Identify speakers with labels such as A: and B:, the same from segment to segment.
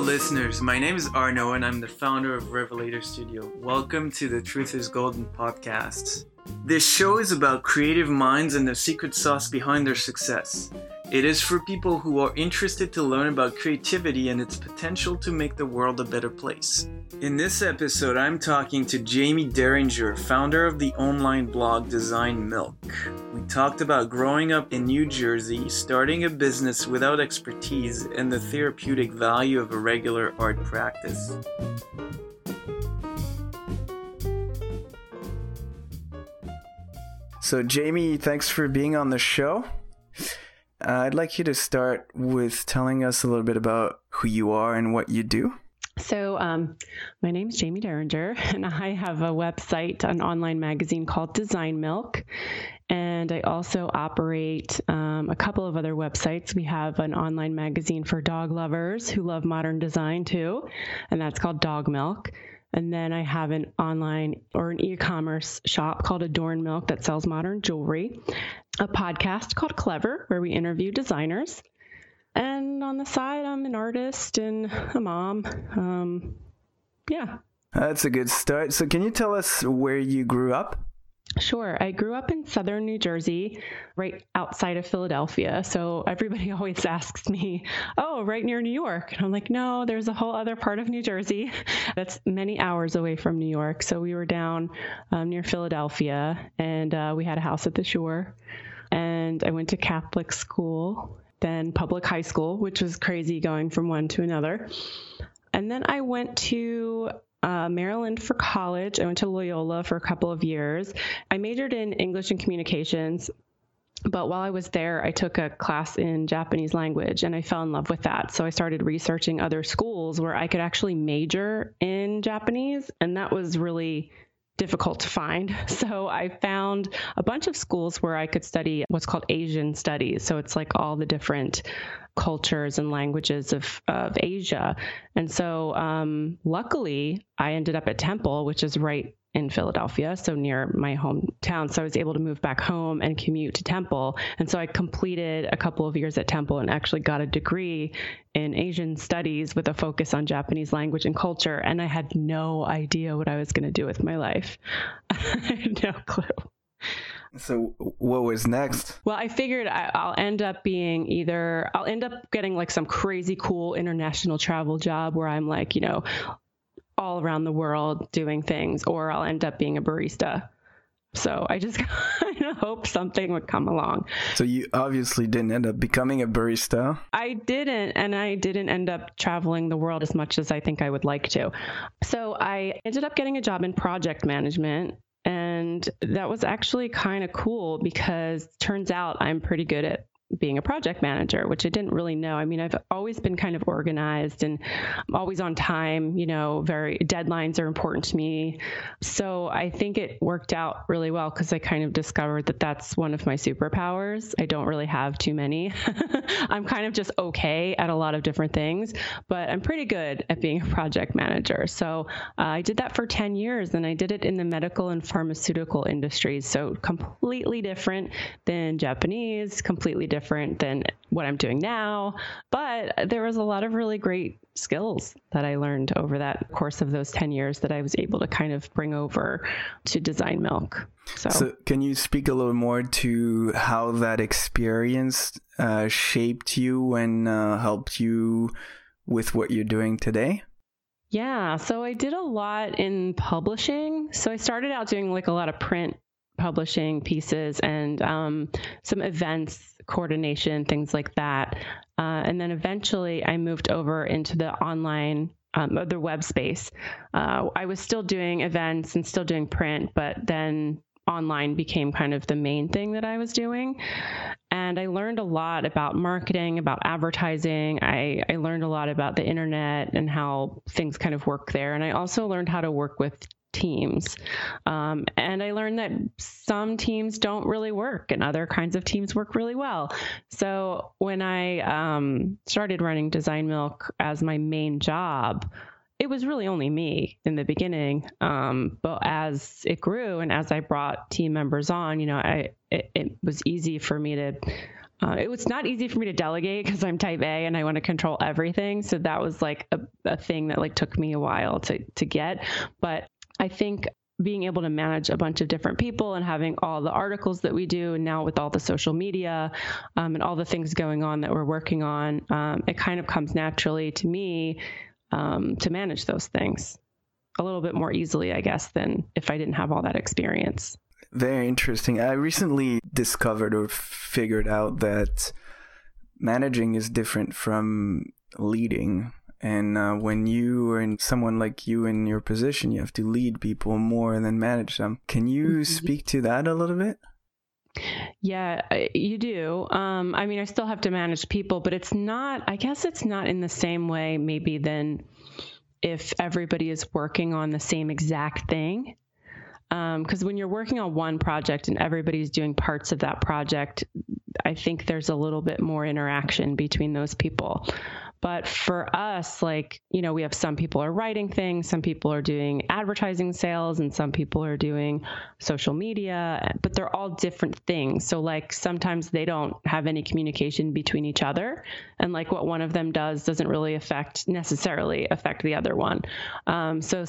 A: Listeners. My name is Arno, and I'm the founder of Revelator Studio. Welcome to the Truth is Golden podcast. This show is about creative minds and the secret sauce behind their success. It is for people who are interested to learn about creativity and its potential to make the world a better place. In this episode, I'm talking to Jaime Derringer, founder of the online blog Design Milk. We talked about growing up in New Jersey, starting a business without expertise, and the therapeutic value of a regular art practice. So, Jaime, thanks for being on the show. Uh, I'd like you to start with telling us a little bit about who you are and what you do.
B: So, um, my name is Jaime Derringer, and I have a website, an online magazine called Design Milk. And I also operate um, a couple of other websites. We have an online magazine for dog lovers who love modern design too, and that's called Dog Milk. And then I have an online or an e commerce shop called Adorn Milk that sells modern jewelry, a podcast called Clever, where we interview designers. And on the side, I'm an artist and a mom. Um, yeah.
A: That's a good start. So, can you tell us where you grew up?
B: Sure. I grew up in southern New Jersey, right outside of Philadelphia. So everybody always asks me, Oh, right near New York. And I'm like, No, there's a whole other part of New Jersey that's many hours away from New York. So we were down um, near Philadelphia and uh, we had a house at the shore. And I went to Catholic school, then public high school, which was crazy going from one to another. And then I went to uh, Maryland for college. I went to Loyola for a couple of years. I majored in English and communications. But while I was there, I took a class in Japanese language and I fell in love with that. So I started researching other schools where I could actually major in Japanese. And that was really difficult to find. So I found a bunch of schools where I could study what's called Asian studies. So it's like all the different cultures and languages of, of Asia. And so um, luckily, I ended up at Temple, which is right in Philadelphia, so near my hometown. So I was able to move back home and commute to Temple. And so I completed a couple of years at Temple and actually got a degree in Asian studies with a focus on Japanese language and culture. And I had no idea what I was going to do with my life. I had no clue.
A: So what was next?
B: Well, I figured I'll end up being either I'll end up getting like some crazy cool international travel job where I'm like, you know, all around the world doing things, or I'll end up being a barista. So I just kind of hope something would come along.
A: So you obviously didn't end up becoming a barista.
B: I didn't, and I didn't end up traveling the world as much as I think I would like to. So I ended up getting a job in project management and that was actually kind of cool because turns out I'm pretty good at being a project manager, which I didn't really know. I mean, I've always been kind of organized and I'm always on time, you know, very deadlines are important to me. So I think it worked out really well because I kind of discovered that that's one of my superpowers. I don't really have too many. I'm kind of just okay at a lot of different things, but I'm pretty good at being a project manager. So uh, I did that for 10 years and I did it in the medical and pharmaceutical industries. So completely different than Japanese, completely different different than what I'm doing now. But there was a lot of really great skills that I learned over that course of those 10 years that I was able to kind of bring over to Design Milk. So,
A: so can you speak a little more to how that experience uh, shaped you and uh, helped you with what you're doing today?
B: Yeah, so I did a lot in publishing. So I started out doing like a lot of print publishing pieces and um, some events coordination, things like that. Uh, and then eventually I moved over into the online um, the web space. Uh, I was still doing events and still doing print, but then online became kind of the main thing that I was doing. And I learned a lot about marketing, about advertising. I, I learned a lot about the internet and how things kind of work there. And I also learned how to work with teams. Um, and I learned that some teams don't really work and other kinds of teams work really well. So when I um, started running Design Milk as my main job, it was really only me in the beginning. Um, but as it grew and as I brought team members on, you know, I it, it was easy for me to uh, it was not easy for me to delegate because I'm type A and I want to control everything. So that was like a, a thing that like took me a while to to get. But I think being able to manage a bunch of different people and having all the articles that we do, and now with all the social media um, and all the things going on that we're working on, um, it kind of comes naturally to me um, to manage those things a little bit more easily, I guess, than if I didn't have all that experience.
A: Very interesting. I recently discovered or figured out that managing is different from leading. And uh, when you are in someone like you in your position, you have to lead people more than manage them. Can you mm-hmm. speak to that a little bit?
B: Yeah, you do. Um, I mean, I still have to manage people, but it's not, I guess it's not in the same way, maybe, than if everybody is working on the same exact thing. Because um, when you're working on one project and everybody's doing parts of that project, I think there's a little bit more interaction between those people. But for us, like, you know, we have some people are writing things, some people are doing advertising sales, and some people are doing social media, but they're all different things. So, like, sometimes they don't have any communication between each other. And, like, what one of them does doesn't really affect necessarily affect the other one. Um, so,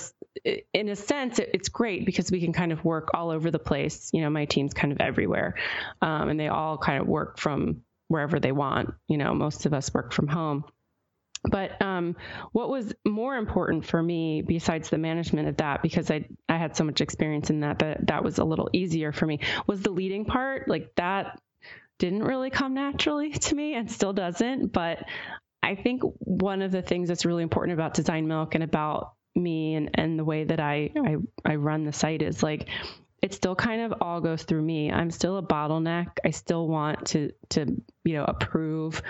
B: in a sense, it's great because we can kind of work all over the place. You know, my team's kind of everywhere, um, and they all kind of work from wherever they want. You know, most of us work from home. But um, what was more important for me, besides the management of that, because I I had so much experience in that, that that was a little easier for me, was the leading part. Like that didn't really come naturally to me, and still doesn't. But I think one of the things that's really important about Design Milk and about me and, and the way that I, I I run the site is like it still kind of all goes through me. I'm still a bottleneck. I still want to to you know approve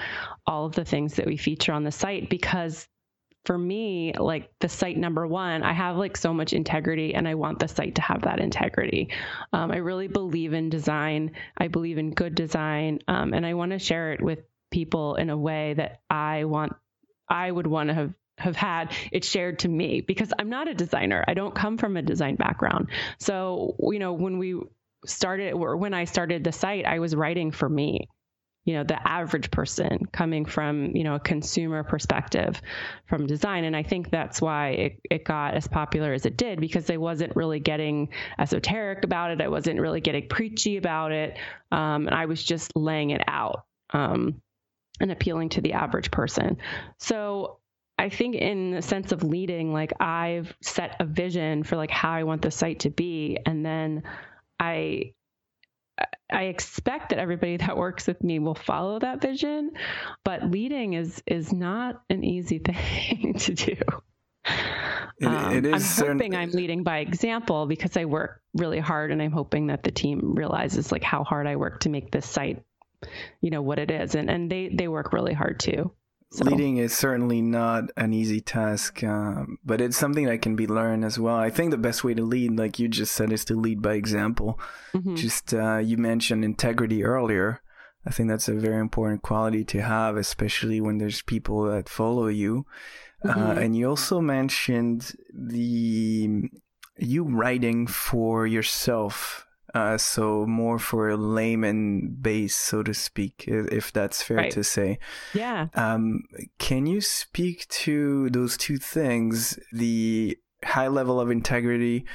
B: all of the things that we feature on the site because for me, like the site number one, I have like so much integrity and I want the site to have that integrity. Um, I really believe in design. I believe in good design. Um, and I want to share it with people in a way that I want, I would want to have have had it shared to me because I'm not a designer. I don't come from a design background. So, you know, when we started or when I started the site, I was writing for me. You know, the average person coming from, you know, a consumer perspective from design. And I think that's why it, it got as popular as it did because I wasn't really getting esoteric about it. I wasn't really getting preachy about it. Um, and I was just laying it out. Um, and appealing to the average person. So I think in the sense of leading, like I've set a vision for like how I want the site to be, and then I I expect that everybody that works with me will follow that vision, but leading is is not an easy thing to do.
A: It, um, it
B: I'm hoping I'm leading by example because I work really hard, and I'm hoping that the team realizes like how hard I work to make this site, you know, what it is, and and they they work really hard too.
A: So. Leading is certainly not an easy task, um, but it's something that can be learned as well. I think the best way to lead, like you just said, is to lead by example. Mm-hmm. Just uh, you mentioned integrity earlier. I think that's a very important quality to have, especially when there's people that follow you. Uh, mm-hmm. Uh, and you also mentioned the you writing for yourself uh, so more for a layman base, so to speak, if that's fair right. to say.
B: Yeah.
A: Um, can you speak to those two things, the high level of integrity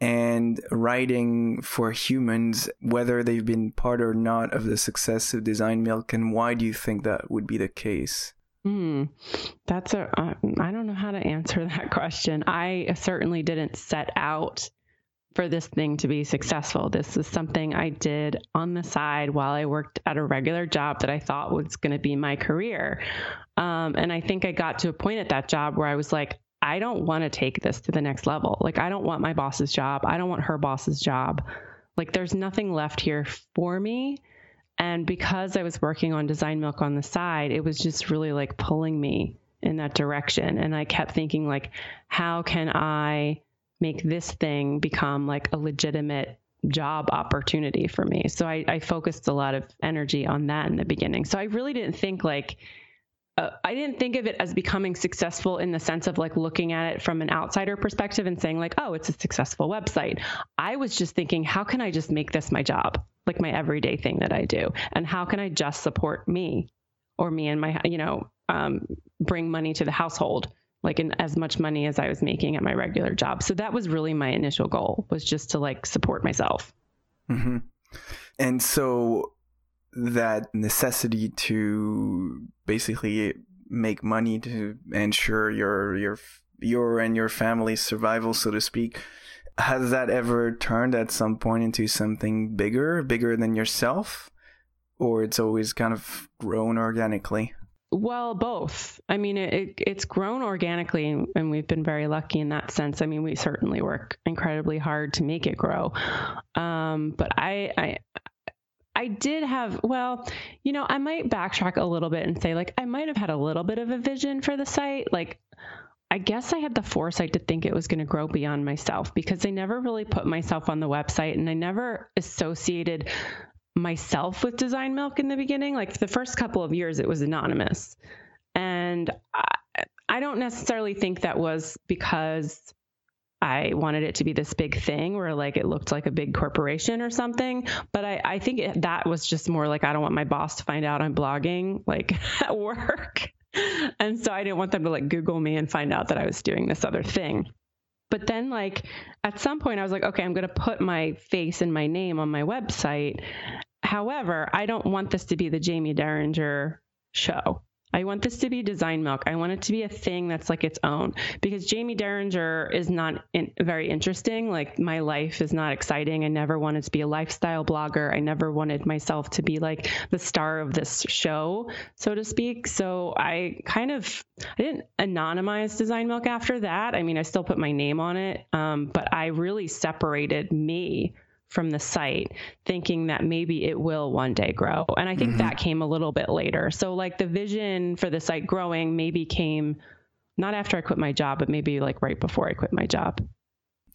A: and writing for humans, whether they've been part or not of the success of Design Milk, and why do you think that would be the case?
B: Hmm. That's a. Uh, I don't know how to answer that question. I certainly didn't set out for this thing to be successful. This is something I did on the side while I worked at a regular job that I thought was going to be my career. Um, and I think I got to a point at that job where I was like, I don't want to take this to the next level. Like, I don't want my boss's job. I don't want her boss's job. Like, there's nothing left here for me. And because I was working on Design Milk on the side, it was just really like pulling me in that direction. And I kept thinking, like, how can I make this thing become like a legitimate job opportunity for me. So I, I, focused a lot of energy on that in the beginning. So I really didn't think like uh, I didn't think of it as becoming successful in the sense of like looking at it from an outsider perspective and saying like, oh, it's a successful website. I was just thinking, how can I just make this my job, like my everyday thing that I do, and how can I just support me, or me and my, you know, um, bring money to the household, like in as much money as I was making at my regular job. So that was really my initial goal was just to like support myself.
A: Mm-hmm. And so that necessity to basically make money to ensure your your your and your family's survival, so to speak. Has that ever turned at some point into something bigger, bigger than yourself, or it's always kind of grown organically?
B: Well, both. I mean, it, it's grown organically, and we've been very lucky in that sense. I mean, we certainly work incredibly hard to make it grow. Um, but I, I, I did have, well, you know, I might backtrack a little bit and say, like, I might have had a little bit of a vision for the site. Like, I guess I had the foresight to think it was going to grow beyond myself because I never really put myself on the website and I never associated myself with Design Milk in the beginning. Like, the first couple of years, it was anonymous. And I, I don't necessarily think that was because I wanted it to be this big thing where like it looked like a big corporation or something. But I, I think it, that was just more like I don't want my boss to find out I'm blogging like at work. and so I didn't want them to like Google me and find out that I was doing this other thing. But then, like, at some point, I was like, okay, I'm going to put my face and my name on my website. However, I don't want this to be the Jaime Derringer show. I want this to be design milk. I want it to be a thing that's like its own because Jaime Derringer is not in, very interesting. Like my life is not exciting. I never wanted to be a lifestyle blogger. I never wanted myself to be like the star of this show, so to speak. So I kind of I didn't anonymize design milk after that. I mean, I still put my name on it, um, but I really separated me from the site thinking that maybe it will one day grow. And I think mm-hmm. that came a little bit later. So like the vision for the site growing maybe came not after I quit my job, but maybe like right before I quit my job.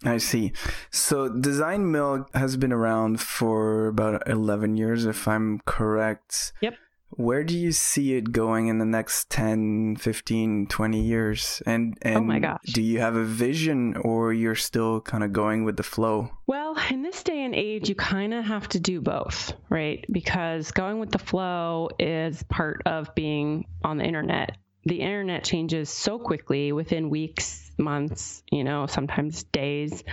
A: I see. So Design Milk has been around for about 11 years, if I'm correct.
B: Yep.
A: Where do you see it going in the next 10, 15, 20 years? And and
B: oh my gosh.
A: do you have a vision or you're still kind of going with the flow?
B: Well, in this day and age, you kind of have to do both, right? Because going with the flow is part of being on the internet. The internet changes so quickly within weeks, months, you know, sometimes days.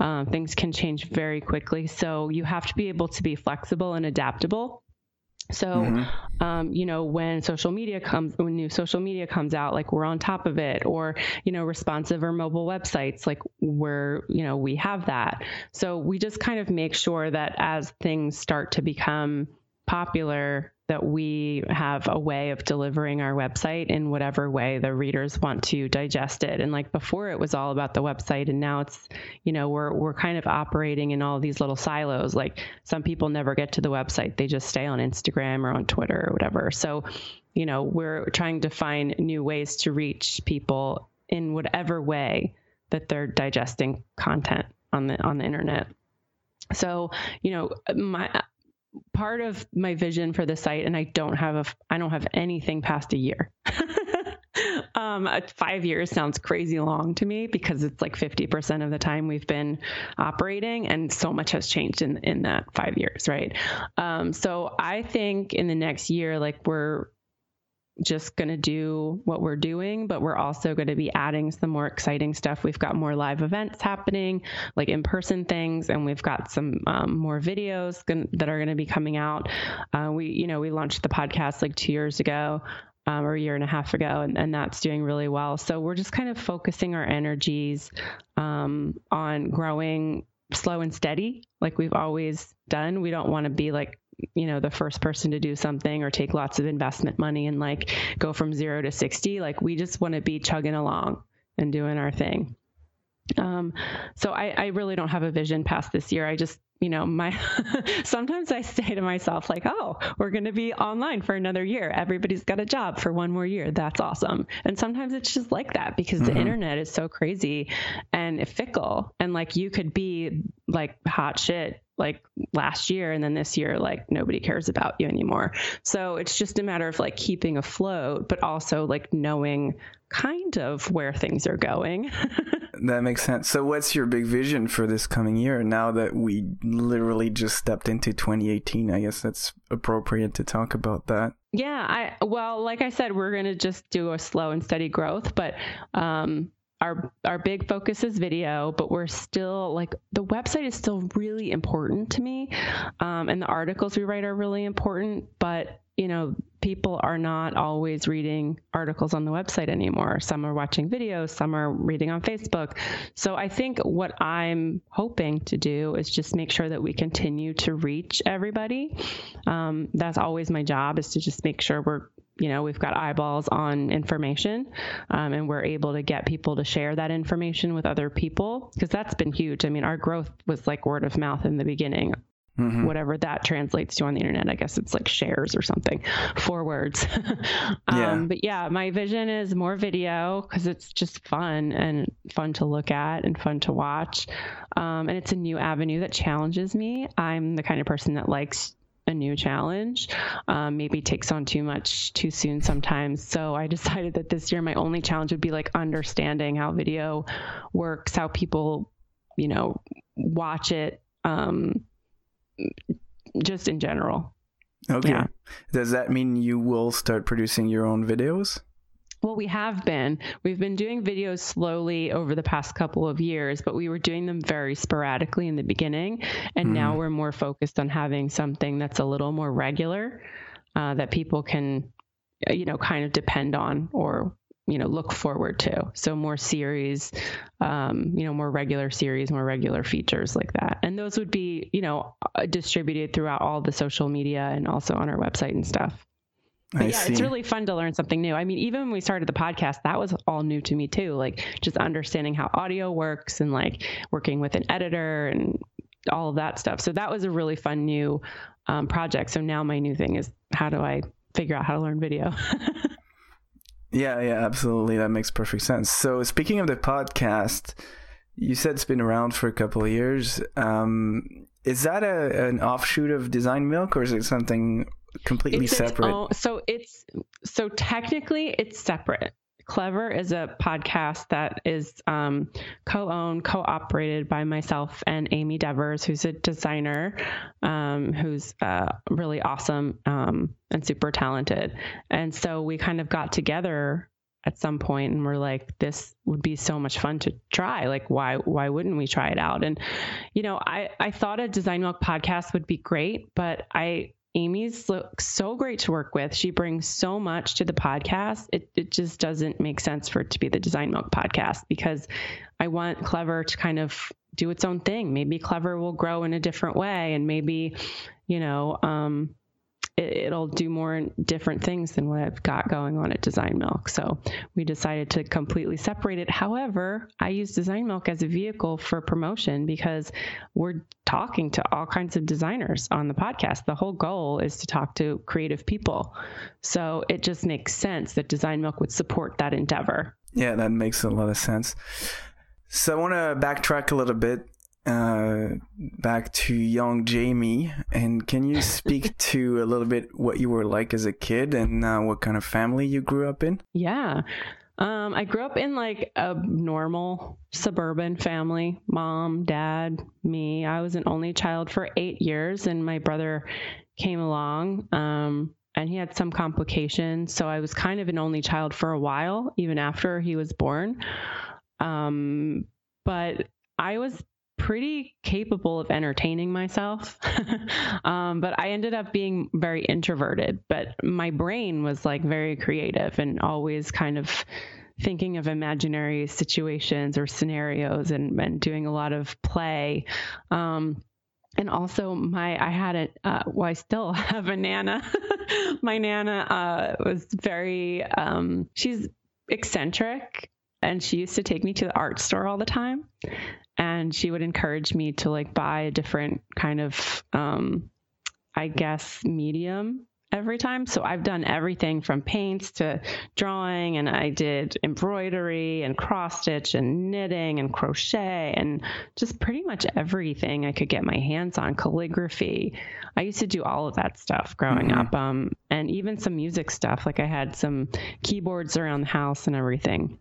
B: Um, things can change very quickly. So you have to be able to be flexible and adaptable so, mm-hmm. um, you know, when social media comes, when new social media comes out, like we're on top of it, or you know, responsive or mobile websites, like we're, you know, we have that. So we just kind of make sure that as things start to become popular, that we have a way of delivering our website in whatever way the readers want to digest it. And like before it was all about the website and now it's, you know, we're we're kind of operating in all these little silos. Like some people never get to the website. They just stay on Instagram or on Twitter or whatever. So, you know, we're trying to find new ways to reach people in whatever way that they're digesting content on the on the internet. So, you know, my part of my vision for the site, and I don't have a, I don't have anything past a year. um, five years sounds crazy long to me because it's like 50% of the time we've been operating, and so much has changed in in that five years, right? Um, so I think in the next year, like we're just going to do what we're doing, but we're also going to be adding some more exciting stuff. We've got more live events happening, like in person things, and we've got some um, more videos that are going to be coming out. Uh, we, you know, we launched the podcast like two years ago. Um, or a year and a half ago, and, and, that's doing really well. So we're just kind of focusing our energies um, on growing slow and steady, like we've always done. We don't want to be like you know the first person to do something or take lots of investment money and like go from zero to 60 like we just want to be chugging along and doing our thing um, so I, I really don't have a vision past this year i just you know, my sometimes I say to myself, like, oh, we're going to be online for another year. Everybody's got a job for one more year. That's awesome. And sometimes it's just like that because mm-hmm. the internet is so crazy and fickle. And like you could be like hot shit like last year and then this year like nobody cares about you anymore so it's just a matter of like keeping afloat but also like knowing kind of where things are going.
A: that makes sense. So, what's your big vision for this coming year now that we literally just stepped into 2018? I guess that's appropriate to talk about that.
B: Yeah, I well, like I said, we're going to just do a slow and steady growth, but um our our big focus is video, but we're still like the website is still really important to me, um, and the articles we write are really important. But you know, people are not always reading articles on the website anymore. Some are watching videos, some are reading on Facebook. So I think what I'm hoping to do is just make sure that we continue to reach everybody. Um, that's always my job is to just make sure we're you know we've got eyeballs on information um, and we're able to get people to share that information with other people because that's been huge i mean our growth was like word of mouth in the beginning Mm-hmm. whatever that translates to on the internet. I guess it's like shares or something, four words. um, yeah. But yeah, my vision is more video because it's just fun and fun to look at and fun to watch. Um, and it's a new avenue that challenges me. I'm the kind of person that likes a new challenge, um, maybe takes on too much too soon sometimes. So I decided that this year my only challenge would be like understanding how video works, how people, you know, watch it. Um, just in general.
A: Okay. Yeah. Does that mean you will start producing your own videos?
B: Well, we have been. We've been doing videos slowly over the past couple of years, but we were doing them very sporadically in the beginning. And mm. now we're more focused on having something that's a little more regular uh, that people can, you know, kind of depend on or you know look forward to so more series um, you know more regular series more regular features like that and those would be you know uh, distributed throughout all the social media and also on our website and stuff but yeah, it's really fun to learn something new. I mean, even when we started the podcast, that was all new to me too. Like just understanding how audio works and like working with an editor and all of that stuff. So that was a really fun new um, project. So now my new thing is how do I figure out how to learn video?
A: Yeah, yeah, absolutely. That makes perfect sense. So, speaking of the podcast, you said it's been around for a couple of years. Um, is that a, an offshoot of Design Milk, or is it something completely
B: it's
A: separate?
B: Own, so it's so technically it's separate. Clever is a podcast that is um, co owned, co operated by myself and Amy Devers, who's a designer um, who's uh, really awesome um, and super talented. And so we kind of got together at some point and we're like this would be so much fun to try like why why wouldn't we try it out and you know i i thought a design milk podcast would be great but i Amy's looks so great to work with. She brings so much to the podcast. It, it just doesn't make sense for it to be the Design Milk podcast because I want Clever to kind of do its own thing. Maybe Clever will grow in a different way and maybe, you know, um, it, will do more different things than what I've got going on at Design Milk. So we decided to completely separate it. However, I use Design Milk as a vehicle for promotion because we're talking to all kinds of designers on the podcast. The whole goal is to talk to creative people. So it just makes sense that Design Milk would support that endeavor.
A: Yeah, that makes a lot of sense. So I want to backtrack a little bit uh, back to young Jaime, and can you speak to a little bit what you were like as a kid and uh, what kind of family you grew up in?
B: Yeah. Um, I grew up in like a normal suburban family mom, dad, me. I was an only child for eight years, and my brother came along. Um, and he had some complications. So I was kind of an only child for a while, even after he was born. Um, but I was pretty capable of entertaining myself. um, but I ended up being very introverted, but my brain was like very creative and always kind of thinking of imaginary situations or scenarios and, and doing a lot of play. Um, and also my i had a uh, well i still have a nana my nana uh, was very um, she's eccentric and she used to take me to the art store all the time. And she would encourage me to like buy a different kind of um, i guess medium every time. So i've done everything from paints to drawing and i did embroidery and cross stitch and knitting and crochet and just pretty much everything i could get my hands on. Calligraphy. I used to do all of that stuff growing mm-hmm. up um, and even some music stuff. Like i had some keyboards around the house and everything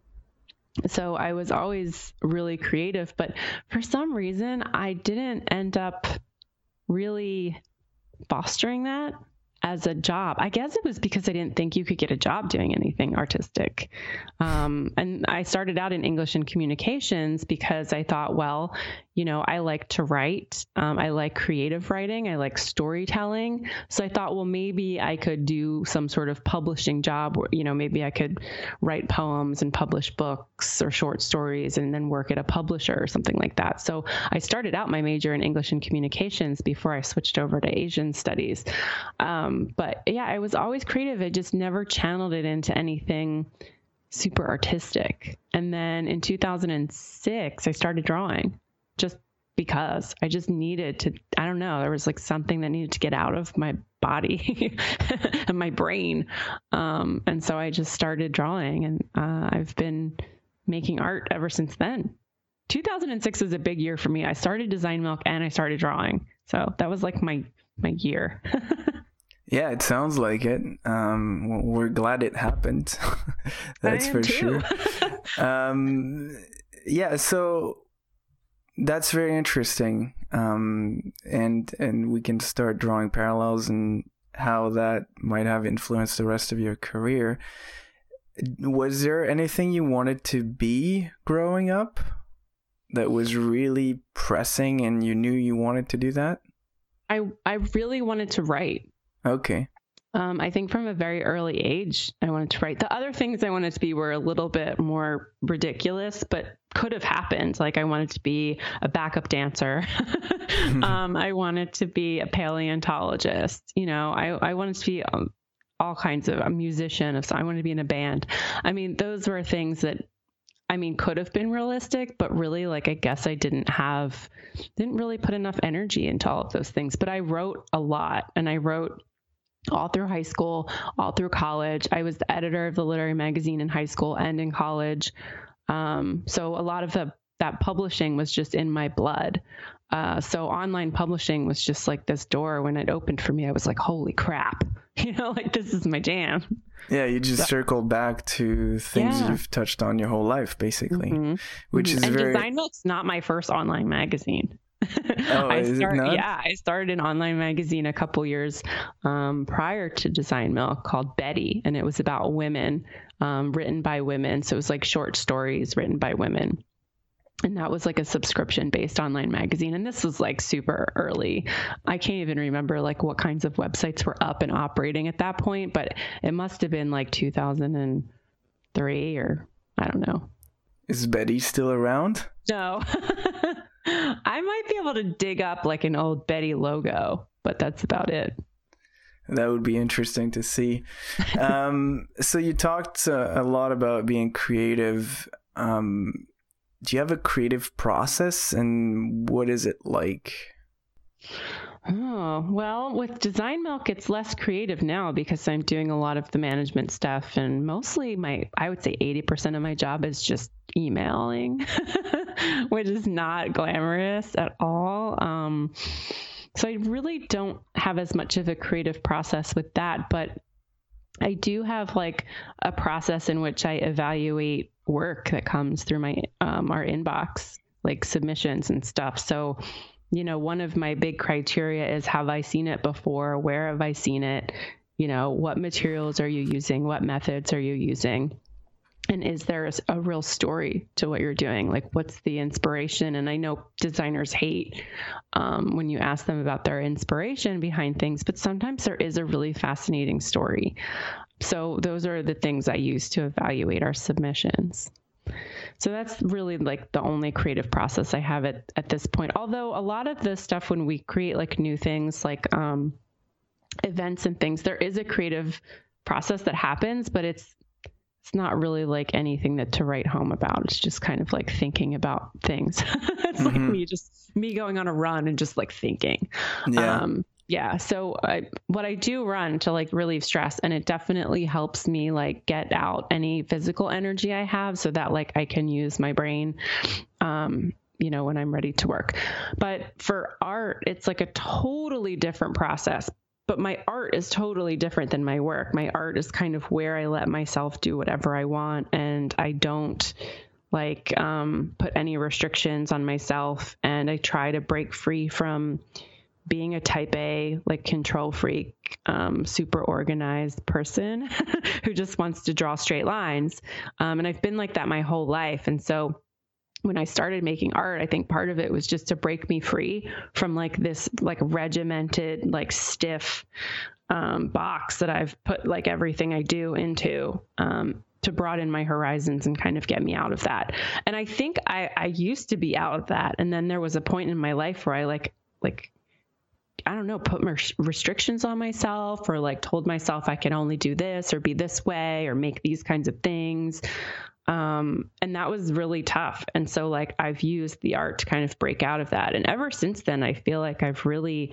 B: so I was always really creative, but for some reason, I didn't end up really fostering that as a job. I guess it was because I didn't think you could get a job doing anything artistic. Um, and I started out in English and communications because I thought, well, you know, I like to write. Um, I like creative writing. I like storytelling. So I thought, well, maybe I could do some sort of publishing job where, you know, maybe I could write poems and publish books or short stories and then work at a publisher or something like that. So I started out my major in English and communications before I switched over to Asian studies. Um, but yeah, I was always creative. I just never channeled it into anything super artistic. And then in 2006, I started drawing just because I just needed to, I don't know, there was like something that needed to get out of my body and my brain. Um, and so I just started drawing and uh, I've been making art ever since then. 2006 was a big year for me. I started Design Milk and I started drawing. So that was like my, my year.
A: yeah, it sounds like it. Um, we're glad it happened. That's for sure. um, yeah. So that's very interesting. Um, and and we can start drawing parallels and how that might have influenced the rest of your career. Was there anything you wanted to be growing up that was really pressing and you knew you wanted to do that?
B: I I really wanted to write.
A: Okay.
B: Um, I think from a very early age, I wanted to write. The other things I wanted to be were a little bit more ridiculous, but could have happened. Like I wanted to be a backup dancer. um, I wanted to be a paleontologist. You know, I, I wanted to be um, all kinds of a musician. So I wanted to be in a band. I mean, those were things that I mean, could have been realistic, but really, like, I guess I didn't have, didn't really put enough energy into all of those things. But I wrote a lot and I wrote all through high school, all through college. I was the editor of the literary magazine in high school and in college. Um, so a lot of the, that publishing was just in my blood. Uh, so online publishing was just like this door when it opened for me. I was like, holy crap, you know, like this is my jam.
A: Yeah, you just so, circled back to things yeah. you've touched on your whole life, basically, mm-hmm. which is
B: and
A: very.
B: Design Milk's not my first online magazine. Oh, I start, yeah, I started an online magazine a couple years um, prior to Design Milk called Betty, and it was about women, um, written by women. So it was like short stories written by women. And that was like a subscription based online magazine. And this was like super early. I can't even remember like what kinds of websites were up and operating at that point, but it must have been like 2003 or I don't know.
A: Is Betty still around?
B: No. I might be able to dig up like an old Betty logo, but that's about it.
A: That would be interesting to see. Um, so you talked uh, a lot about being creative. Um, do you have a creative process, and what is it like?
B: Oh, well, with Design Milk, it's less creative now because I'm doing a lot of the management stuff. And mostly my, I would say 80% of my job is just emailing, which is not glamorous at all. Um, so I really don't have as much of a creative process with that. But I do have like a process in which I evaluate work that comes through my um, our inbox, like submissions and stuff. So you know, one of my big criteria is have I seen it before? Where have I seen it? You know, what materials are you using? What methods are you using? And is there a, real story to what you're doing? Like, what's the inspiration? And I know designers hate um, when you ask them about their inspiration behind things, but sometimes there is a really fascinating story. So, those are the things I use to evaluate our submissions. So that's really like the only creative process I have at, at this point. Although a lot of the stuff when we create like new things like um, events and things, there is a creative process that happens, but it's it's not really like anything that to write home about. It's just kind of like thinking about things. it's mm-hmm. like me just me going on a run and just like thinking. Yeah. Um, yeah. So I, what I do run to like relieve stress, and it definitely helps me like get out any physical energy I have, so that like I can use my brain. Um, you know, when I'm ready to work. But for art, it's like a totally different process but my art is totally different than my work. My art is kind of where I let myself do whatever I want and I don't like um, put any restrictions on myself and I try to break free from being a type A, like control freak, um, super organized person who just wants to draw straight lines. Um, and I've been like that my whole life. And so when I started making art, I think part of it was just to break me free from like this like regimented, like stiff um, box that I've put like everything I do into. Um, to broaden my horizons and kind of get me out of that. And I think I, I used to be out of that. And then there was a point in my life where I like, like, I don't know, put restrictions on myself or like told myself I can only do this or be this way or make these kinds of things. Um, and that was really tough. And so, like, I've used the art to kind of break out of that. And ever since then, I feel like I've really,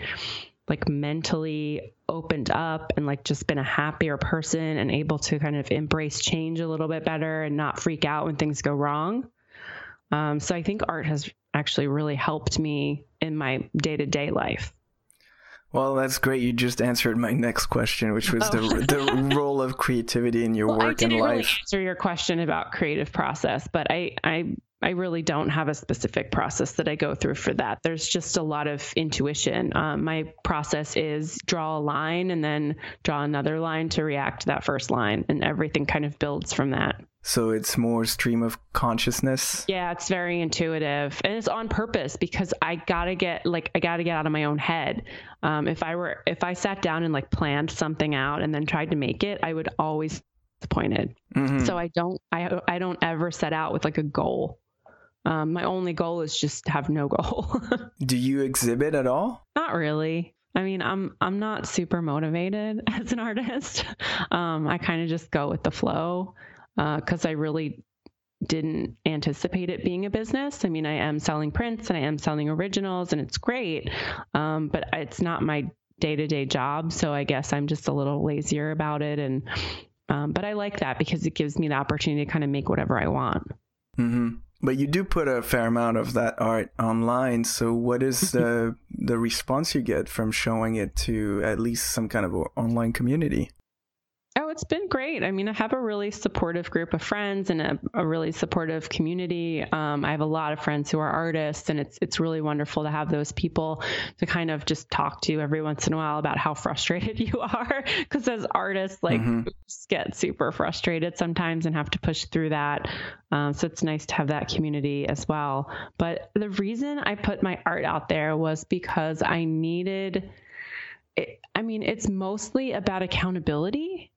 B: like, mentally opened up and, like, just been a happier person and able to kind of embrace change a little bit better and not freak out when things go wrong. Um, so, I think art has actually really helped me in my day to day life.
A: Well, that's great. You just answered my next question, which was oh. the the role of creativity in your well, work and life. I Really
B: answer your question about creative process, but I I I really don't have a specific process that I go through for that. There's just a lot of intuition. Um, my process is draw a line and then draw another line to react to that first line, and everything kind of builds from that.
A: So it's more stream of consciousness.
B: Yeah, it's very intuitive, and it's on purpose because I gotta get like I gotta get out of my own head. Um, if I were if I sat down and like planned something out and then tried to make it, I would always disappointed. Mm-hmm. So I don't I I don't ever set out with like a goal. Um, my only goal is just to have no goal.
A: Do you exhibit at all?
B: Not really. I mean, I'm I'm not super motivated as an artist. Um, I kind of just go with the flow because uh, I really didn't anticipate it being a business. I mean, I am selling prints and I am selling originals, and it's great, um, but it's not my day to day job. So I guess I'm just a little lazier about it. And um, but I like that because it gives me the opportunity to kind of make whatever I want.
A: Mm-hmm. But you do put a fair amount of that art online. So what is the the response you get from showing it to at least some kind of online community?
B: It's been great. I mean, I have a really supportive group of friends and a, a really supportive community. Um, I have a lot of friends who are artists, and it's it's really wonderful to have those people to kind of just talk to every once in a while about how frustrated you are. Because as artists, like, mm-hmm. get super frustrated sometimes and have to push through that. Um, so it's nice to have that community as well. But the reason I put my art out there was because I needed. It, I mean, it's mostly about accountability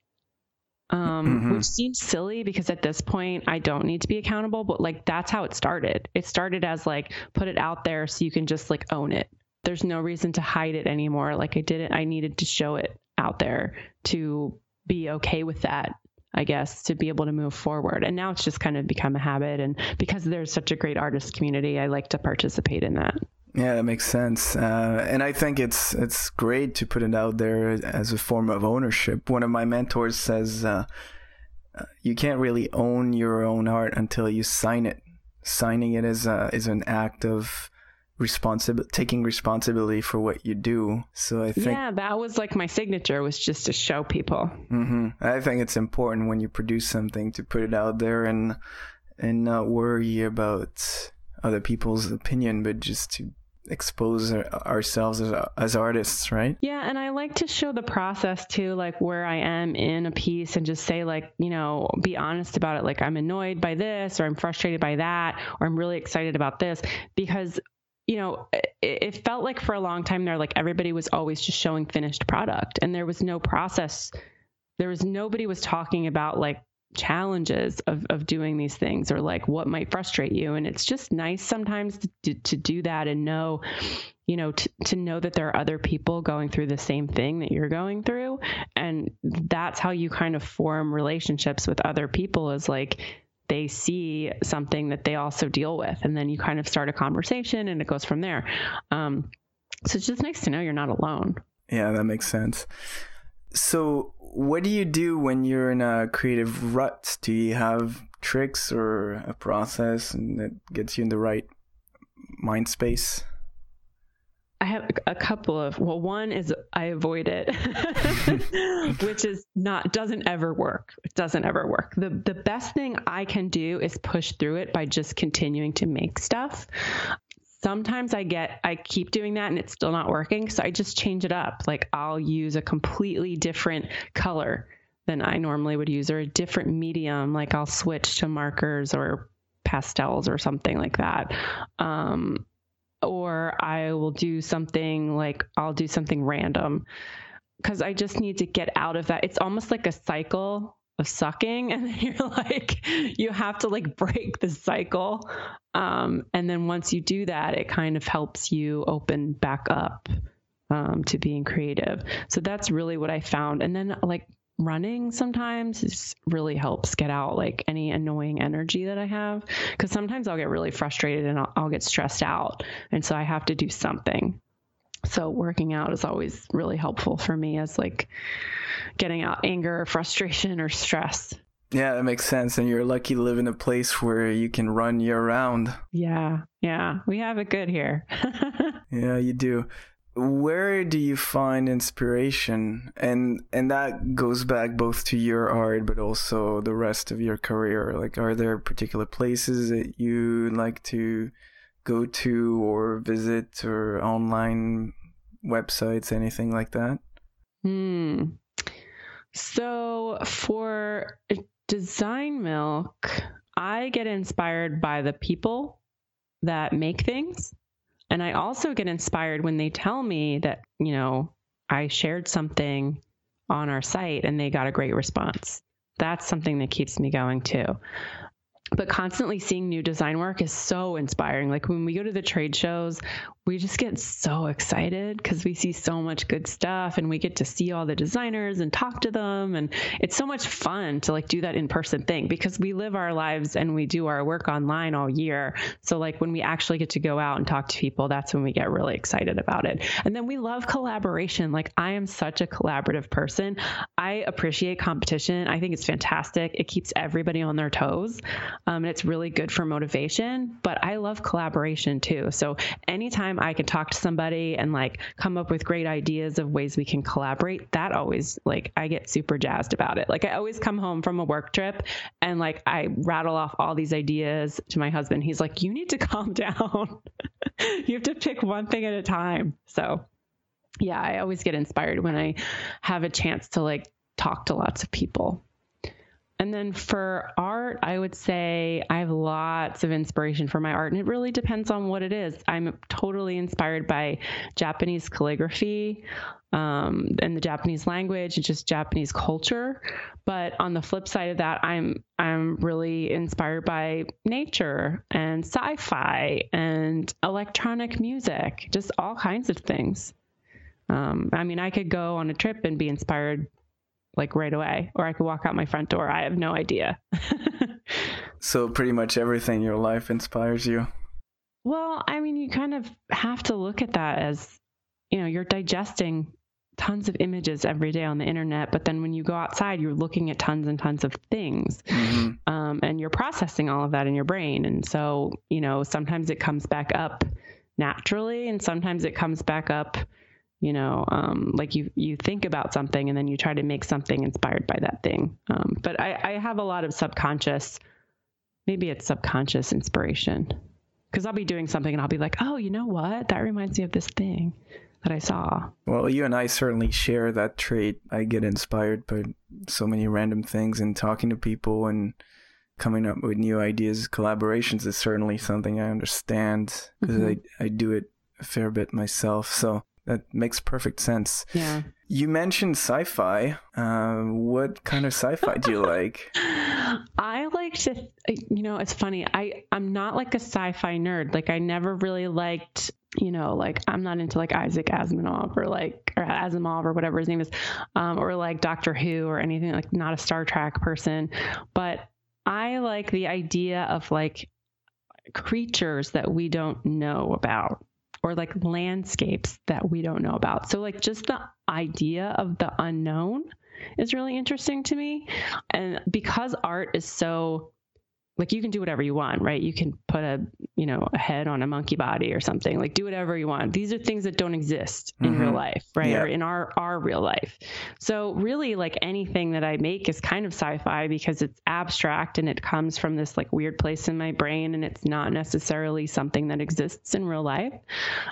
B: um, mm-hmm. which seems silly because at this point I don't need to be accountable, but like that's how it started. It started as like put it out there so you can just like own it. There's no reason to hide it anymore. Like I didn't, I needed to show it out there to be okay with that. I guess to be able to move forward. And now it's just kind of become a habit. And because there's such a great artist community, I like to participate in that.
A: Yeah, that makes sense, uh, and I think it's it's great to put it out there as a form of ownership. One of my mentors says, uh, uh, "You can't really own your own art until you sign it. Signing it is a, is an act of responsibility, taking responsibility for what you do." So I think
B: yeah, that was like my signature was just to show people.
A: Mm-hmm. I think it's important when you produce something to put it out there and and not worry about other people's opinion, but just to expose ourselves as, as artists, right?
B: Yeah, and I like to show the process too, like where I am in a piece and just say, like, you know, be honest about it. Like, I'm annoyed by this, or I'm frustrated by that, or I'm really excited about this, because you know, it, it felt like for a long time there, like everybody was always just showing finished product, and there was no process. There was nobody was talking about like challenges of, of doing these things or like what might frustrate you. And it's just nice sometimes to, to do that and know you know to, to know that there are other people going through the same thing that you're going through. And that's how you kind of form relationships with other people is like they see something that they also deal with. And then you kind of start a conversation and it goes from there. Um, so it's just nice to know you're not alone.
A: Yeah that makes sense. So what do you do when you're in a creative rut? Do you have tricks or a process that gets you in the right mind space?
B: I have a couple of well one is I avoid it which is not doesn't ever work. It doesn't ever work. The the best thing I can do is push through it by just continuing to make stuff sometimes I get, I keep doing that and it's still not working. So I just change it up. Like I'll use a completely different color than I normally would use or a different medium. Like I'll switch to markers or pastels or something like that. Um, or I will do something like I'll do something random because I just need to get out of that. It's almost like a cycle of sucking and then you're like you have to like break the cycle. Um, and then once you do that it kind of helps you open back up um, to being creative. So that's really what i found. And then like running sometimes really helps get out like any annoying energy that i have. Because sometimes i'll get really frustrated and I'll, I'll get stressed out. And so i have to do something so working out is always really helpful for me as like getting out anger, or frustration, or stress.
A: Yeah, that makes sense. And you're lucky to live in a place where you can run year round.
B: Yeah, yeah. We have it good here.
A: yeah, you do. Where do you find inspiration? And and that goes back both to your art but also the rest of your career. Like are there particular places that you like to go to or visit or online websites, anything like that?
B: Hmm. So for Design Milk, I get inspired by the people that make things. And I also get inspired when they tell me that, you know, I shared something on our site and they got a great response. That's something that keeps me going too but constantly seeing new design work is so inspiring. Like when we go to the trade shows, we just get so excited because we see so much good stuff and we get to see all the designers and talk to them. And it's so much fun to like do that in person thing because we live our lives and we do our work online all year. So, like when we actually get to go out and talk to people, that's when we get really excited about it. And then we love collaboration. Like, I am such a collaborative person. I appreciate competition. I think it's fantastic. It keeps everybody on their toes um, and it's really good for motivation. But I love collaboration too. So, anytime I can talk to somebody and like come up with great ideas of ways we can collaborate, that always like I get super jazzed about it. Like I always come home from a work trip and like I rattle off all these ideas to my husband. He's like, "You need to calm down. you have to pick one thing at a time." So, yeah, I always get inspired when I have a chance to like talk to lots of people. And then for art, I would say I have lots of inspiration for my art, and it really depends on what it is. I'm totally inspired by Japanese calligraphy um, and the Japanese language and just Japanese culture. But on the flip side of that, I'm I'm really inspired by nature and sci-fi and electronic music, just all kinds of things. Um, I mean, I could go on a trip and be inspired like right away, or I could walk out my front door. I have no idea.
A: so, pretty much everything in your life inspires you?
B: Well, I mean, you kind of have to look at that as, you know, you're digesting tons of images every day on the internet, but then when you go outside, you're looking at tons and tons of things. Mm-hmm. Um, and you're processing all of that in your brain. And so, you know, sometimes it comes back up naturally, and sometimes it comes back up you know um, like you you think about something and then you try to make something inspired by that thing. Um, but I, I have a lot of subconscious maybe it's subconscious inspiration. Because i'll be doing something and i'll be like oh you know what? That reminds me of this thing that i saw.
A: Well you and i certainly share that trait. I get inspired by so many random things and talking to people and coming up with new ideas. Collaborations is certainly something i understand because mm-hmm. I, I do it a fair bit myself. So that makes perfect sense.
B: Yeah.
A: You mentioned sci-fi. Uh, what kind of sci-fi do you like?
B: I like to, you know, it's funny. I I'm not like a sci-fi nerd. Like I never really liked, you know, like I'm not into like Isaac Asimov or like or Asimov or whatever his name is, um, or like Doctor Who or anything. Like not a Star Trek person, but I like the idea of like creatures that we don't know about or like landscapes that we don't know about. So like just the idea of the unknown is really interesting to me. And because art is so like you can do whatever you want, right? You can put a, you know, a head on a monkey body or something. Like do whatever you want. These are things that don't exist in mm-hmm. real life, right? Yeah. Or in our our real life. So really like anything that I make is kind of sci-fi because it's abstract and it comes from this like weird place in my brain and it's not necessarily something that exists in real life.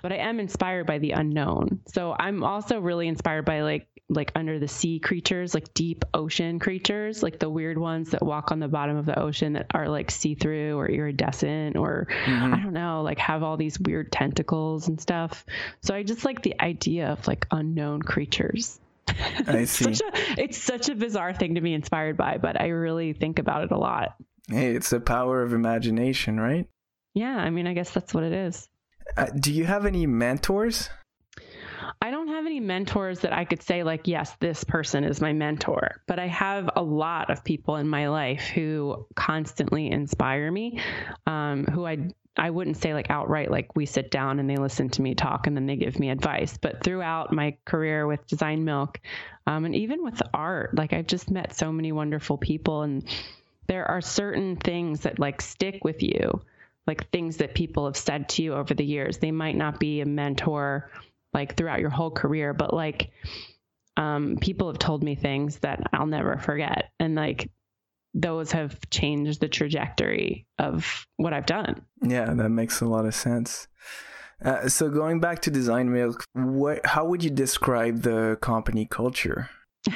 B: But I am inspired by the unknown. So I'm also really inspired by like like under the sea creatures, like deep ocean creatures, like the weird ones that walk on the bottom of the ocean that are like see through or iridescent or mm-hmm. I don't know, like have all these weird tentacles and stuff. So I just like the idea of like unknown creatures.
A: I see.
B: it's, such a, it's such a bizarre thing to be inspired by, but I really think about it a lot.
A: Hey, it's the power of imagination, right?
B: Yeah, I mean, I guess that's what it is.
A: Uh, do you have any mentors?
B: Have any mentors that I could say, like, yes, this person is my mentor, but I have a lot of people in my life who constantly inspire me, um, who I I wouldn't say like outright, like we sit down and they listen to me talk and then they give me advice. But throughout my career with Design Milk, um, and even with art, like I've just met so many wonderful people, and there are certain things that like stick with you, like things that people have said to you over the years. They might not be a mentor like throughout your whole career, but like um, people have told me things that I'll never forget. And like those have changed the trajectory of what I've done.
A: Yeah, that makes a lot of sense. Uh, so going back to Design Milk, what how would you describe the company culture?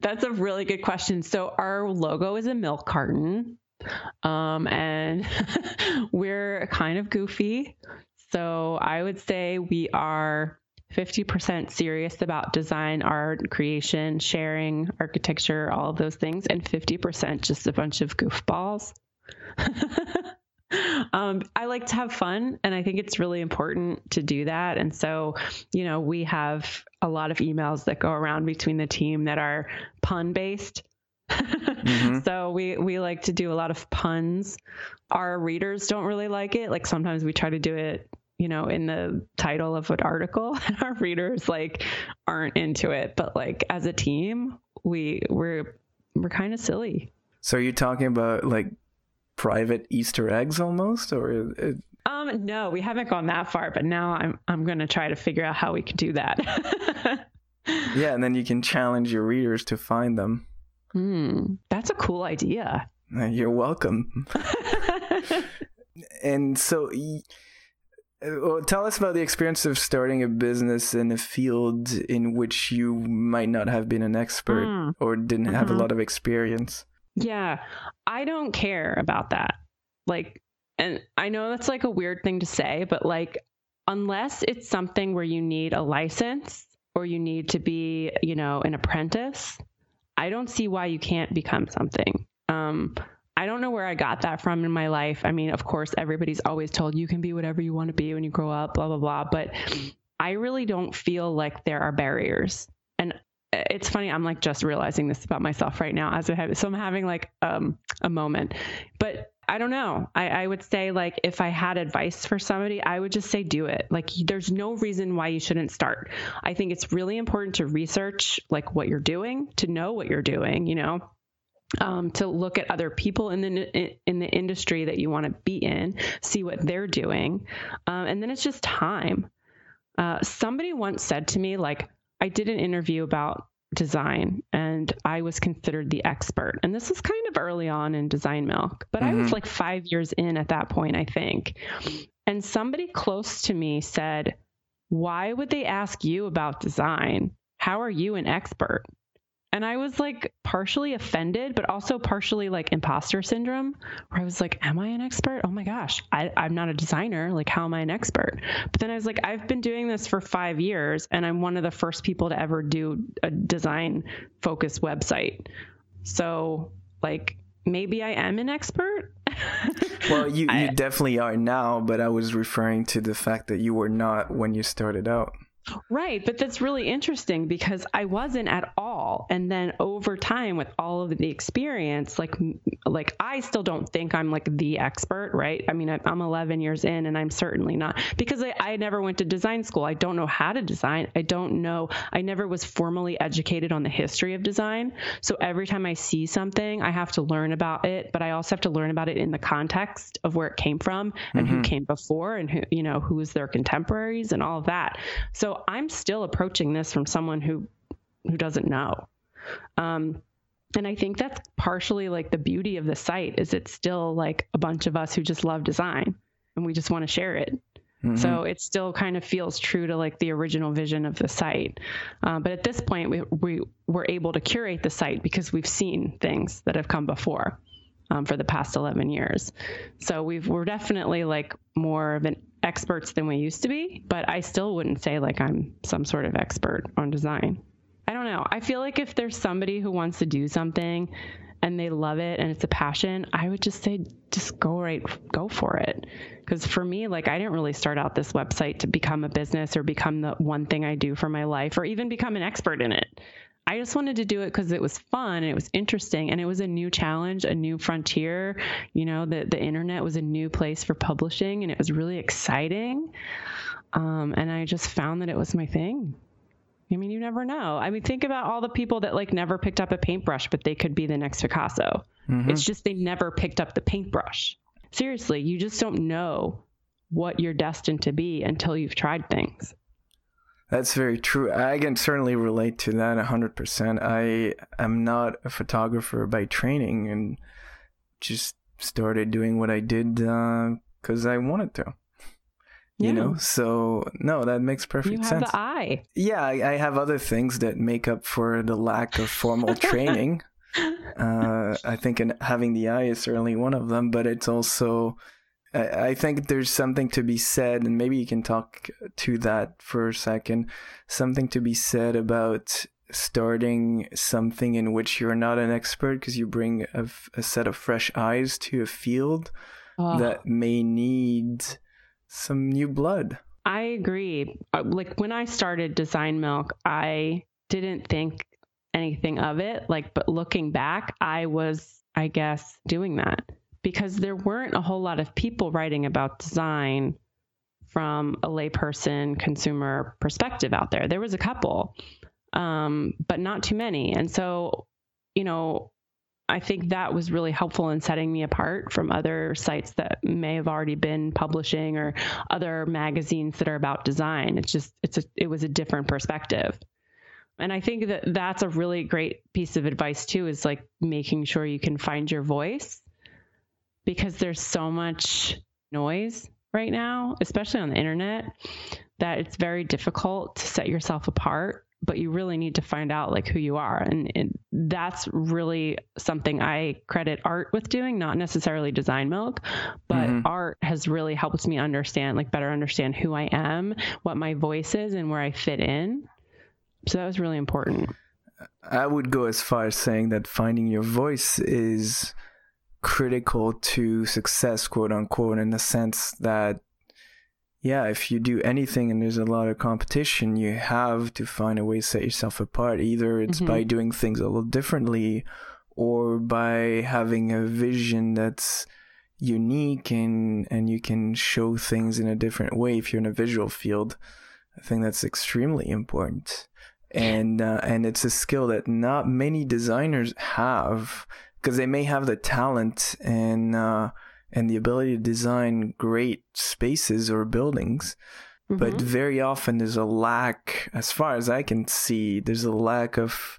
B: That's a really good question. So our logo is a milk carton. Um, and we're kind of goofy. So I would say we are 50% serious about design, art, creation, sharing, architecture, all of those things, and 50% just a bunch of goofballs. um, I like to have fun, and I think it's really important to do that. And so, you know, we have a lot of emails that go around between the team that are pun based. mm-hmm. So we we like to do a lot of puns. Our readers don't really like it. Like sometimes we try to do it you know, in the title of an article, and our readers like aren't into it. But like as a team, we we're we're kind of silly.
A: So you're you talking about like private Easter eggs almost, or? It...
B: Um, no, we haven't gone that far, but now I'm I'm going to try to figure out how we can do that.
A: yeah, and then you can challenge your readers to find them.
B: Hmm, that's a cool idea.
A: You're welcome. and so tell us about the experience of starting a business in a field in which you might not have been an expert mm. or didn't mm-hmm. have a mm-hmm. lot of experience.
B: Yeah, I don't care about that. Like, and I know that's like a weird thing to say, but like, unless it's something where you need a license or you need to be, you know, an apprentice, I don't see why you can't become something. Um, I don't know where I got that from in my life. I mean, of course, everybody's always told you can be whatever you want to be when you grow up, blah, blah, blah. But I really don't feel like there are barriers. And it's funny, I'm like just realizing this about myself right now as I have, so I'm having like um, a moment. But I don't know. I, I would say like if I had advice for somebody, I would just say do it. Like there's no reason why you shouldn't start. I think it's really important to research like what you're doing, to know what you're doing, you know um, to look at other people in the in the industry that you want to be in, see what they're doing, um, and then it's just time. Uh, somebody once said to me, like, I did an interview about design and I was considered the expert. And this was kind of early on in Design Milk, but mm-hmm. I was mm-hmm. like five years in at that point, I think. And somebody close to me said, Why would they ask you about design? How are you an expert? And I was like partially offended, but also partially like imposter syndrome, where I was like, Am I an expert? Oh my gosh, I, am not a designer. Like, how am I an expert? But then I was like, I've been doing this for five years, and I'm one of the first people to ever do a design focused website. So like maybe I am an expert.
A: well, you, you I, definitely are now, but I was referring to the fact that you were not when you started out.
B: Right, but that's really interesting because I wasn't at all. And then over time with all of the experience, like like I still don't think I'm like the expert, right? I mean, I'm 11 years in and I'm certainly not because I, I never went to design school. I don't know how to design. I don't know. I never was formally educated on the history of design. So every time I see something, I have to learn about it, but I also have to learn about it in the context of where it came from and mm-hmm. who came before and who, you know, who's their contemporaries and all of that. So I'm still approaching this from someone who who doesn't know. Um, and I think that's partially like the beauty of the site is it's still like a bunch of us who just love design and we just want to share it. Mm-hmm. So it still kind of feels true to like the original vision of the site. Uh, but at this point, we, we were able to curate the site because we've seen things that have come before um, for the past 11 years. So we've, we're definitely like more of an experts than we used to be, but I still wouldn't say like I'm some sort of expert on design. I don't know. I feel like if there's somebody who wants to do something and they love it and it's a passion, I would just say just go right go for it. Cuz for me, like I didn't really start out this website to become a business or become the one thing I do for my life or even become an expert in it. I just wanted to do it because it was fun and it was interesting and it was a new challenge, a new frontier. You know, the the internet was a new place for publishing and it was really exciting. Um, and I just found that it was my thing. I mean, you never know. I mean, think about all the people that like never picked up a paintbrush, but they could be the next Picasso. Mm-hmm. It's just they never picked up the paintbrush. Seriously, you just don't know what you're destined to be until you've tried things.
A: That's very true. I can certainly relate to that 100%. I am not a photographer by training and just started doing what I did because uh, I wanted to. Yeah. You know, so no, that makes perfect
B: you have
A: sense.
B: The eye.
A: Yeah, I, I, have other things that make up for the lack of formal training. uh, I think in having the eye is certainly one of them, but it's also I, think there's something to be said, and maybe you can talk to that for a second. Something to be said about starting something in which you're not an expert because you bring a, a, set of fresh eyes to a field oh. that may need some new blood.
B: I agree. Uh, like when I started Design Milk, I didn't think anything of it. Like, but looking back, I was, I guess, doing that because there weren't a whole lot of people writing about design from a layperson consumer perspective out there. There was a couple, um, but not too many. And so, you know, I think that was really helpful in setting me apart from other sites that may have already been publishing or other magazines that are about design. It's just it's a it was a different perspective. And I think that that's a really great piece of advice too is like making sure you can find your voice because there's so much noise right now, especially on the internet, that it's very difficult to set yourself apart. But you really need to find out like who you are, and, and that's really something I credit art with doing, not necessarily Design Milk, but mm-hmm. art has really helped me understand, like better understand who I am, what my voice is, and where I fit in. So that was really important.
A: I would go as far as saying that finding your voice is critical to success, quote unquote, in the sense that, yeah, if you do anything and there's a lot of competition, you have to find a way to set yourself apart. Either it's mm-hmm. by doing things a little differently or by having a vision that's unique and, and you can show things in a different way if you're in a visual field. I think that's extremely important. And, uh, and it's a skill that not many designers have because they may have the talent and uh, and the ability to design great spaces or buildings, mm-hmm. but very often there's a lack, as far as I can see, there's a lack of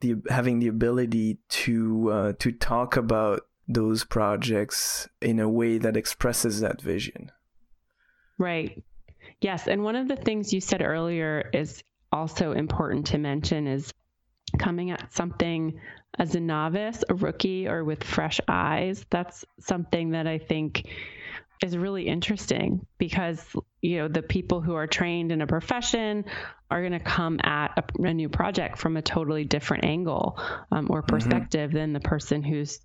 A: the having the ability to uh, to talk about those projects in a way that expresses that vision.
B: Right. Yes, and one of the things you said earlier is also important to mention is coming at something as a novice, a rookie, or with fresh eyes. That's something that I think is really interesting because you know the people who are trained in a profession are going to come at a, a, new project from a totally different angle um, or mm-hmm. perspective mm-hmm. than the person who's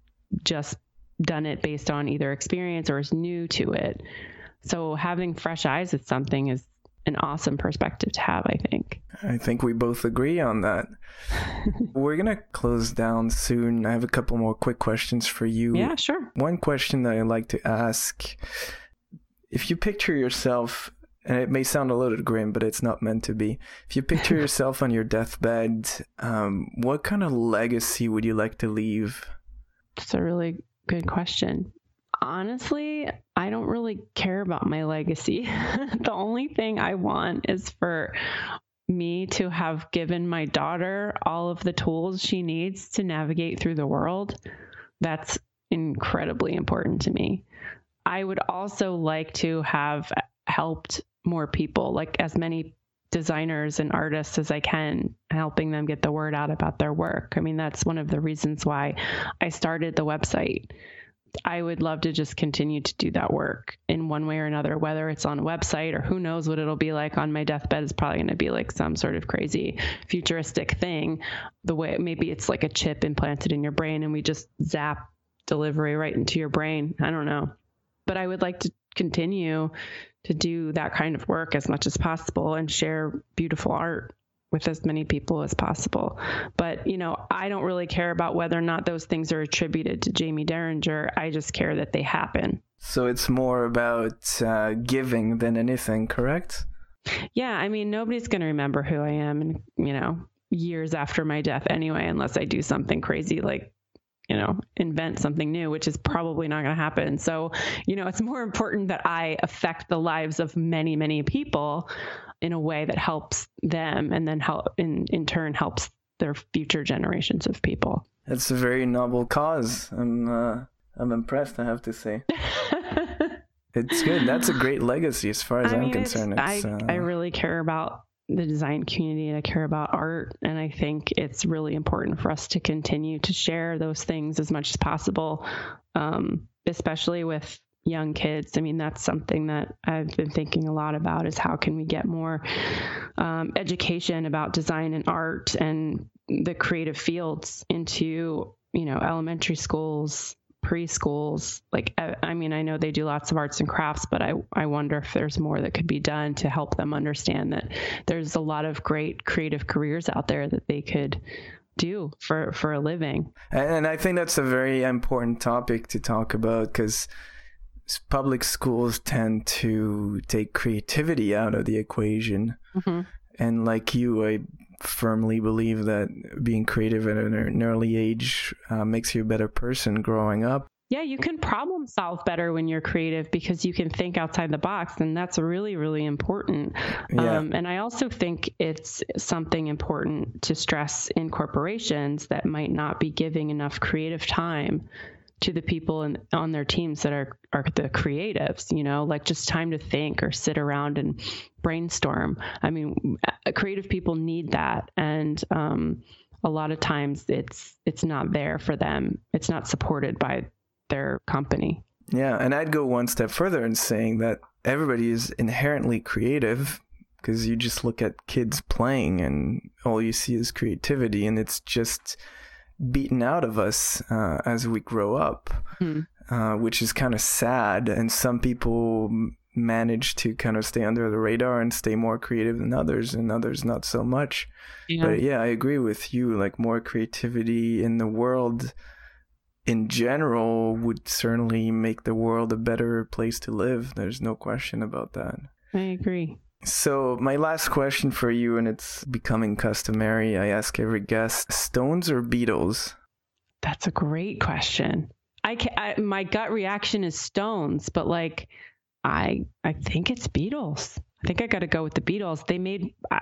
B: just done it based on either experience or is new to it so having fresh eyes at something is an awesome perspective to have, I think.
A: I think we both agree on that. We're going to close down soon. I have a couple more quick questions for you.
B: Yeah, sure.
A: One question that I like to ask if you picture yourself, and it may sound a little grim, but it's not meant to be. If you picture yourself on your deathbed, um, what kind of legacy would you like to leave?
B: That's a really good question honestly, I don't really care about my legacy. the only thing I want is for me to have given my daughter all of the tools she needs to navigate through the world. That's incredibly important to me. I would also like to have helped more people, like as many designers and artists as I can, helping them get the word out about their work. I mean, that's one of the reasons why I started the website I would love to just continue to do that work in one way or another, whether it's on a website or who knows what it'll be like on my deathbed. It's probably going to be like some sort of crazy futuristic thing. The way maybe it's like a chip implanted in your brain and we just zap delivery right into your brain. I don't know. But I would like to continue to do that kind of work as much as possible and share beautiful art with as many people as possible. But, you know, I don't really care about whether or not those things are attributed to Jaime Derringer. I just care that they happen.
A: So it's more about uh, giving than anything, correct?
B: Yeah. I mean, nobody's going to remember who I am, and, you know, years after my death anyway, unless I do something crazy like you know, invent something new, which is probably not going to happen. So, you know, it's more important that I affect the lives of many, many people in a way that helps them and then help in, in turn helps their future generations of people.
A: It's a very noble cause. I'm, uh, I'm impressed, I have to say. it's good. That's a great legacy as far as I am concerned.
B: I, uh... I really care about the design community and I care about art. And I think it's really important for us to continue to share those things as much as possible, um, especially with young kids. I mean, that's something that I've been thinking a lot about is how can we get more um, education about design and art and the creative fields into, you know, elementary schools, preschools like I, mean i know they do lots of arts and crafts but i i wonder if there's more that could be done to help them understand that there's a lot of great creative careers out there that they could do for for a living
A: and i think that's a very important topic to talk about because public schools tend to take creativity out of the equation mm-hmm. and like you i firmly believe that being creative at an early age uh, makes you a better person growing up.
B: Yeah, you can problem solve better when you're creative because you can think outside the box, and that's really, really important. Yeah. Um, and I also think it's something important to stress in corporations that might not be giving enough creative time to the people in, on their teams that are are the creatives you know like just time to think or sit around and brainstorm. I mean uh, creative people need that. And um, a lot of times it's it's not there for them. It's not supported by their company.
A: Yeah. And i'd go one step further in saying that everybody is inherently creative because you just look at kids playing and all you see is creativity. And it's just beaten out of us uh, as we grow up, mm. uh, which is kind of sad. And some people manage to kind of stay under the radar and stay more creative than others, and others not so much. Yeah. But yeah, I agree with you. Like more creativity in the world in general would certainly make the world a better place to live. There's no question about that.
B: I agree.
A: So, my last question for you, and it's becoming customary, I ask every guest Stones or Beatles?
B: That's a great question. I, can, I my gut reaction is Stones, but like I I think it's Beatles. I think I got to go with the Beatles. They made. Uh,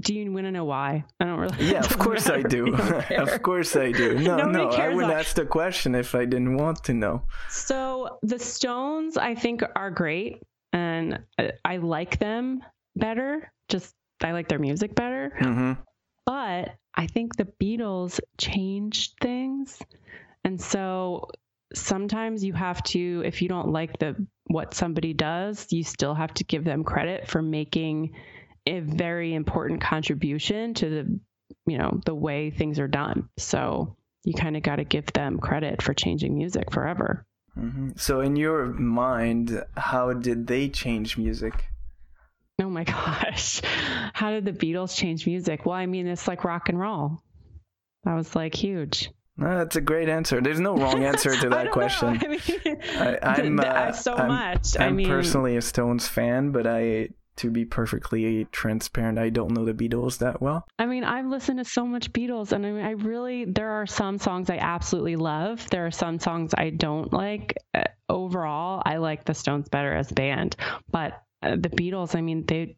B: do you want to know why? I don't really.
A: Yeah, of course I do. of course I do. No, Nobody no, I wouldn't ask the question if I didn't want to know.
B: So the Stones, I think, are great and I, I like them better. Just I like their music better. Mm-hmm. But I think the Beatles changed things. And so sometimes you have to, if you don't like the what somebody does, you still have to give them credit for making a very important contribution to the you know the way things are done. So you kind of got to give them credit for changing music forever.
A: Mm-hmm. So in your mind, how did they change music?
B: Oh my gosh. How did the Beatles change music? Well, I mean, it's like rock and roll. That was like huge.
A: No, that's a great answer. There's no wrong answer to that question.
B: Know. I mean, I, am uh, so
A: I'm,
B: much.
A: I'm
B: I mean,
A: personally a Stones fan, but I, to be perfectly transparent, I don't know the Beatles that well.
B: I mean, I've listened to so much Beatles, and I mean, I really there are some songs I absolutely love. There are some songs I don't like. Uh, overall, I like the Stones better as a band, but uh, the Beatles, I mean, they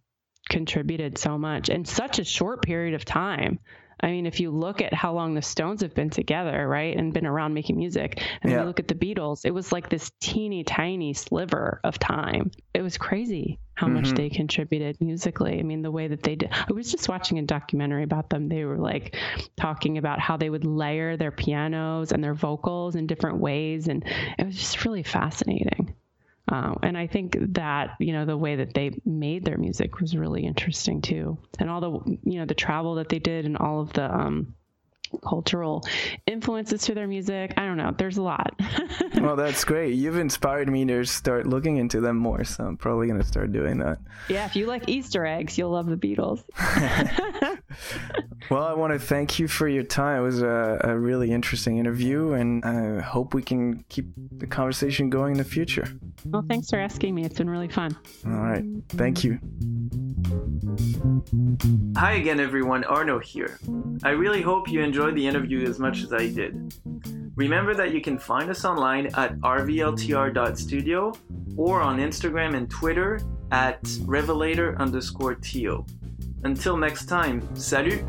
B: contributed so much in such a short period of time. I mean, if you look at how long the Stones have been together, right, and been around making music, and yeah. you look at the Beatles, it was like this teeny tiny sliver of time. It was crazy how mm-hmm. much they contributed musically. I mean, the way that they did. I was just watching a documentary about them. They were like talking about how they would layer their pianos and their vocals in different ways, and it was just really fascinating. Um, and I think that you know the way that they made their music was really interesting too, and all the you know the travel that they did and all of the um, cultural influences to their music. I don't know. There's a lot.
A: well, that's great. You've inspired me to start looking into them more, so I'm probably going to start doing that.
B: Yeah, if you like Easter eggs, you'll love the Beatles.
A: well, I want to thank you for your time. It was a, a really interesting interview, and I hope we can keep the conversation going in the future.
B: Well, thanks for asking me. It's been really fun.
A: All right. Thank you.
C: Hi again, everyone. Arno here. I really hope you enjoyed the interview as much as I did. Remember that you can find us online at rvltr.studio or on Instagram and Twitter at revelator underscore to. Until next time, salut!